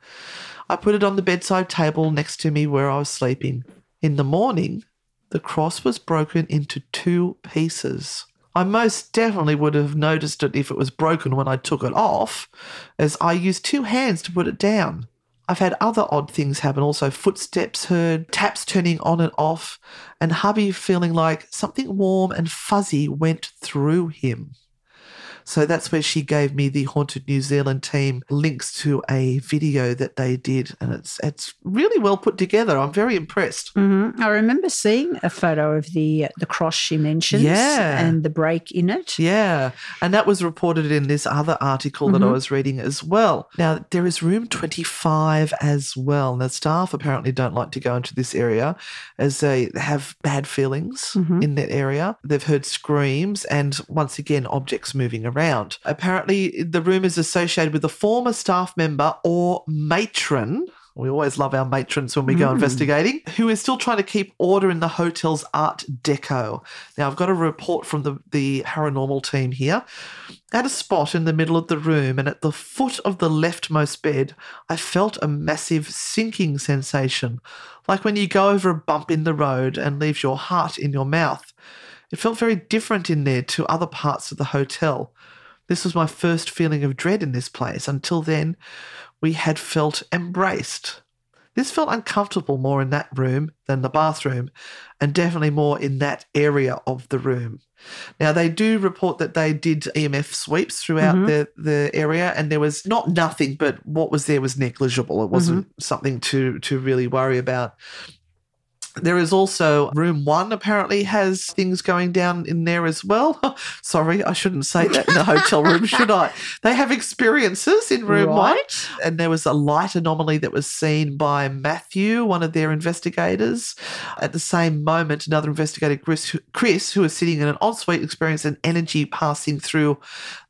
I put it on the bedside table next to me where I was sleeping. In the morning, the cross was broken into two pieces. I most definitely would have noticed it if it was broken when I took it off, as I used two hands to put it down. I've had other odd things happen also footsteps heard, taps turning on and off, and hubby feeling like something warm and fuzzy went through him. So that's where she gave me the Haunted New Zealand team links to a video that they did, and it's it's really well put together. I'm very impressed. Mm-hmm. I remember seeing a photo of the the cross she mentions, Yeah. and the break in it. Yeah, and that was reported in this other article that I was reading as well. Now, there is room 25 as well. Now, staff apparently don't like to go into this area as they have bad feelings in that area. They've heard screams and, once again, objects moving around. Apparently, the room is associated with a former staff member or matron. We always love our matrons when we go hmm. investigating, who is still trying to keep order in the hotel's art deco. Now, I've got a report from the, the paranormal team here. At a spot in the middle of the room and at the foot of the leftmost bed, I felt a massive sinking sensation, like when you go over a bump in the road and leaves your heart in your mouth. It felt very different in there to other parts of the hotel. This was my first feeling of dread in this place. Until then, we had felt embraced. This felt uncomfortable more in that room than the bathroom, and definitely more in that area of the room. Now they do report that they did EMF sweeps throughout mm-hmm. the, the area, and there was not nothing, but what was there was negligible. It wasn't mm-hmm. something to to really worry about. There is also room one apparently has things going down in there as well. Sorry, I shouldn't say that in a hotel room, should I? They have experiences in room one. And there was a light anomaly that was seen by Matthew, one of their investigators. At the same moment, another investigator, Chris, Chris who was sitting in an ensuite, experienced an energy passing through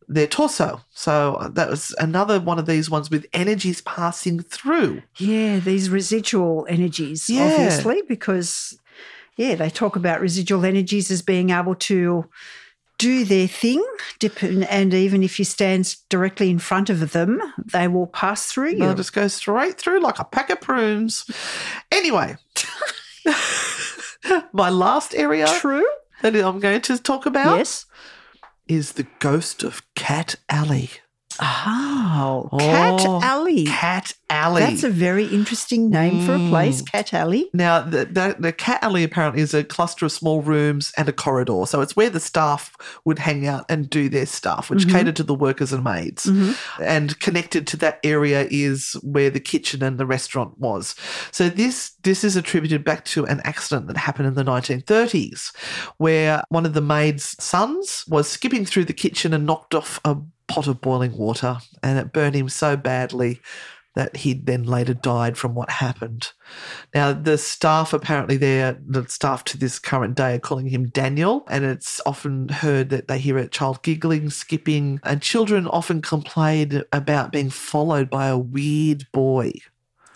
their torso. So uh, that was another one of these ones with energies passing through. Yeah, these residual energies, Yeah. obviously, because yeah, they talk about residual energies as being able to do their thing, dip- and even if you stand directly in front of them, they will pass through you. They'll just go straight through like a pack of prunes. Anyway, my last area True. that I'm going to talk about Yes. Is the ghost of Cat Alley. Oh, Cat Oh, Alley. Cat Alley. That's a very interesting name for a place, mm. Cat Alley. Now, the, the, the cat alley apparently is a cluster of small rooms and a corridor. So it's where the staff would hang out and do their stuff, which mm-hmm. catered to the workers and maids. Mm-hmm. And connected to that area is where the kitchen and the restaurant was. So this this is attributed back to an accident that happened in the 1930s, where one of the maid's sons was skipping through the kitchen and knocked off a pot of boiling water, and it burned him so badly that he then later died from what happened. Now, the staff apparently there, the staff to this current day are calling him Daniel, and it's often heard that they hear a child giggling, skipping, and children often complain about being followed by a weird boy.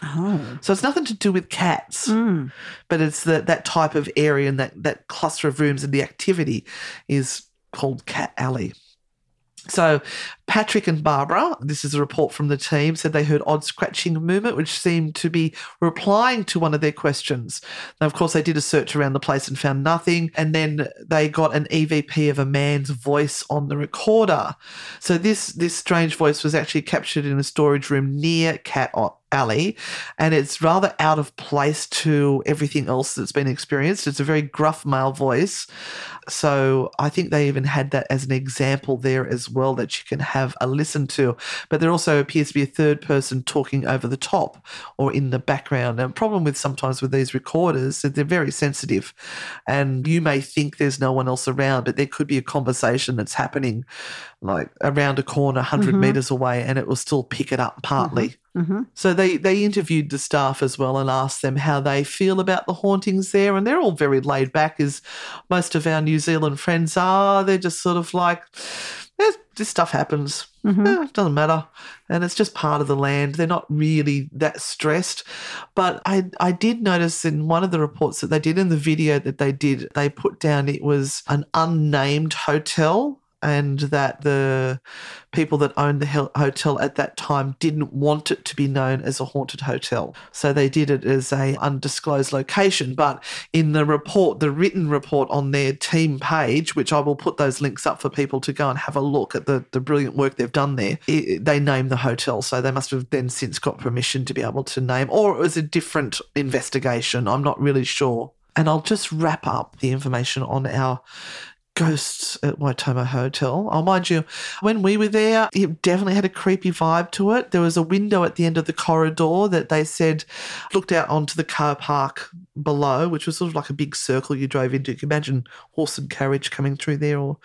Oh. So it's nothing to do with cats, hmm. but it's that that type of area and that, that cluster of rooms and the activity is called Cat Alley. So, Patrick and Barbara, this is a report from the team, said they heard odd scratching movement, which seemed to be replying to one of their questions. Now, of course, they did a search around the place and found nothing. And then they got an EVP of a man's voice on the recorder. So, this, this strange voice was actually captured in a storage room near Cat Alley, and it's rather out of place to everything else that's been experienced. It's a very gruff male voice. So I think they even had that as an example there as well that you can have a listen to. But there also appears to be a third person talking over the top or in the background. And the problem with sometimes with these recorders is that they're very sensitive. And you may think there's no one else around, but there could be a conversation that's happening like around a corner, 100 mm-hmm. meters away, and it will still pick it up partly. Mm-hmm. So they they interviewed the staff as well and asked them how they feel about the hauntings there, and they're all very laid back, as most of our New Zealand friends are. They're just sort of like, "Eh, this stuff happens. Eh, it doesn't matter, and it's just part of the land. They're not really that stressed. But I I did notice in one of the reports that they did in the video that they did, they put down it was an unnamed hotel and that the people that owned the hotel at that time didn't want it to be known as a haunted hotel. So they did it as a undisclosed location. But in the report, the written report on their team page, which I will put those links up for people to go and have a look at the, the brilliant work they've done there, it, they named the hotel. So they must have then since got permission to be able to name, or it was a different investigation. I'm not really sure. And I'll just wrap up the information on our ghosts at Waitomo Hotel. I'll mind you, when we were there, it definitely had a creepy vibe to it. There was a window at the end of the corridor that they said looked out onto the car park below, which was sort of like a big circle you drove into. You can imagine horse and carriage coming through there or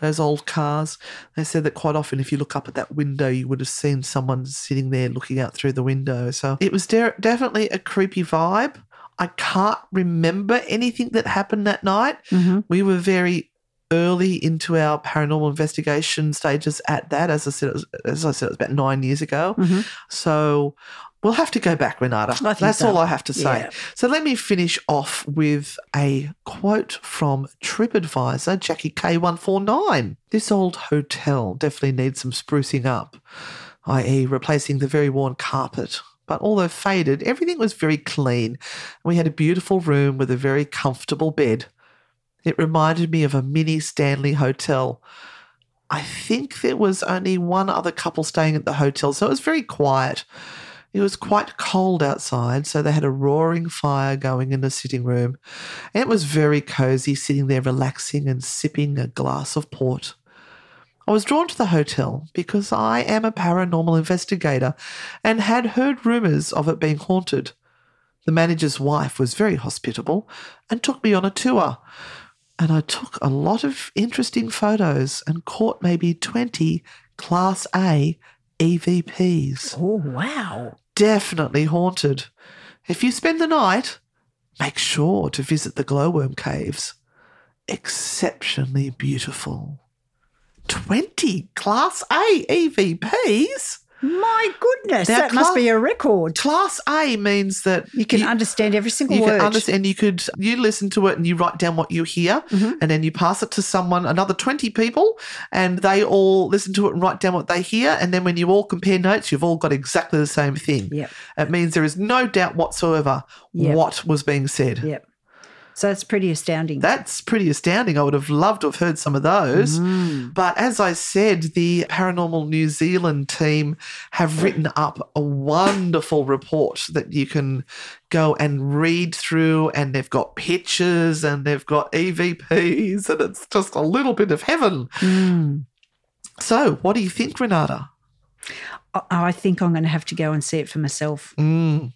those old cars. They said that quite often, if you look up at that window, you would have seen someone sitting there looking out through the window. So it was de- definitely a creepy vibe. I can't remember anything that happened that night. Mm-hmm. We were very early into our paranormal investigation stages at that. As I said, it was, as I said, it was about nine years ago. Mm-hmm. So we'll have to go back, Renata. That's so. all I have to say. Yeah. So let me finish off with a quote from TripAdvisor, Jackie K149. This old hotel definitely needs some sprucing up, i.e., replacing the very worn carpet. But although faded, everything was very clean. We had a beautiful room with a very comfortable bed. It reminded me of a mini Stanley hotel. I think there was only one other couple staying at the hotel, so it was very quiet. It was quite cold outside, so they had a roaring fire going in the sitting room. And it was very cozy sitting there relaxing and sipping a glass of port. I was drawn to the hotel because I am a paranormal investigator and had heard rumours of it being haunted. The manager's wife was very hospitable and took me on a tour. And I took a lot of interesting photos and caught maybe 20 Class A EVPs. Oh, wow. Definitely haunted. If you spend the night, make sure to visit the glowworm caves. Exceptionally beautiful. 20 Class A EVPs? My goodness, Now, that must be a record. Class A means that You can understand every single you word. can understand you could you listen to it and you write down what you hear Mm-hmm. and then you pass it to someone another 20 people and they all listen to it and write down what they hear and then when you all compare notes you've all got exactly the same thing Yep. it means there is no doubt whatsoever Yep. what was being said Yep. So that's pretty astounding. that's pretty astounding. I would have loved to have heard some of those. Mm. But as I said, the Paranormal New Zealand team have written up a wonderful report that you can go and read through, and they've got pictures and they've got EVPs, and it's just a little bit of heaven. Mm. So, what do you think, Renata? I- I think I'm going to have to go and see it for myself. Mm.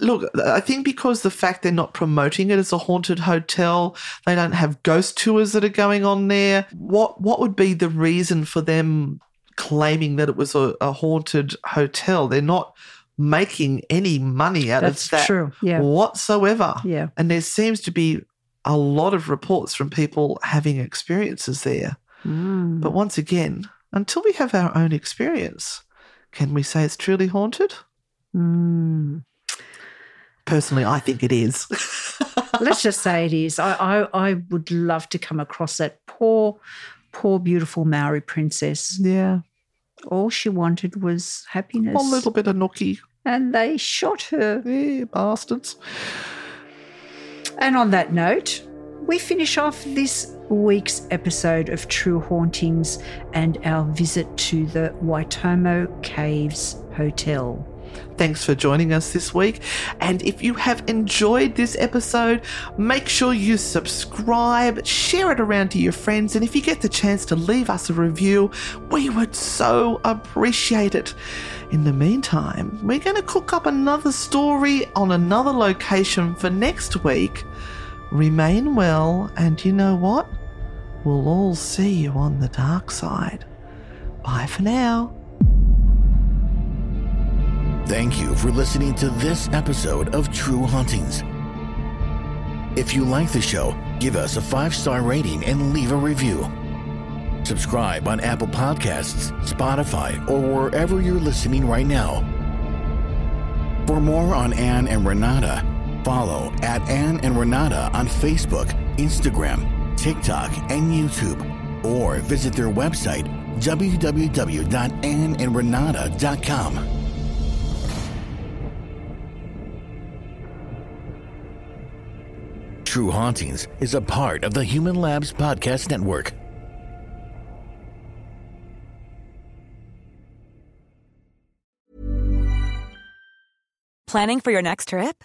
Look, I think because the fact they're not promoting it as a haunted hotel, they don't have ghost tours that are going on there. What what would be the reason for them claiming that it was a, a haunted hotel? They're not making any money out That's of that true, yeah. whatsoever. Yeah. And there seems to be a lot of reports from people having experiences there. Mm. But once again, until we have our own experience, can we say it's truly haunted? Mm. Personally, I think it is. Let's just say it is. I, I, I would love to come across that poor, poor, beautiful Maori princess. yeah. All she wanted was happiness. A little bit of nookie. And they shot her. Yeah, bastards. And on that note, we finish off this week's episode of True Hauntings and our visit to the Waitomo Caves Hotel. Thanks for joining us this week. And if you have enjoyed this episode, make sure you subscribe, share it around to your friends, and if you get the chance to leave us a review, we would so appreciate it. In the meantime, we're going to cook up another story on another location for next week. Remain well, and you know what? We'll all see you on the dark side. Bye for now. Thank you for listening to this episode of True Hauntings. If you like the show, give us a five star rating and leave a review. Subscribe on Apple Podcasts, Spotify, or wherever you're listening right now. For more on Anne and Renata, follow at Anne and Renata on Facebook, Instagram, TikTok, and YouTube, or visit their website www.anneandrenata.com. True Hauntings is a part of the Human Labs Podcast Network. Planning for your next trip?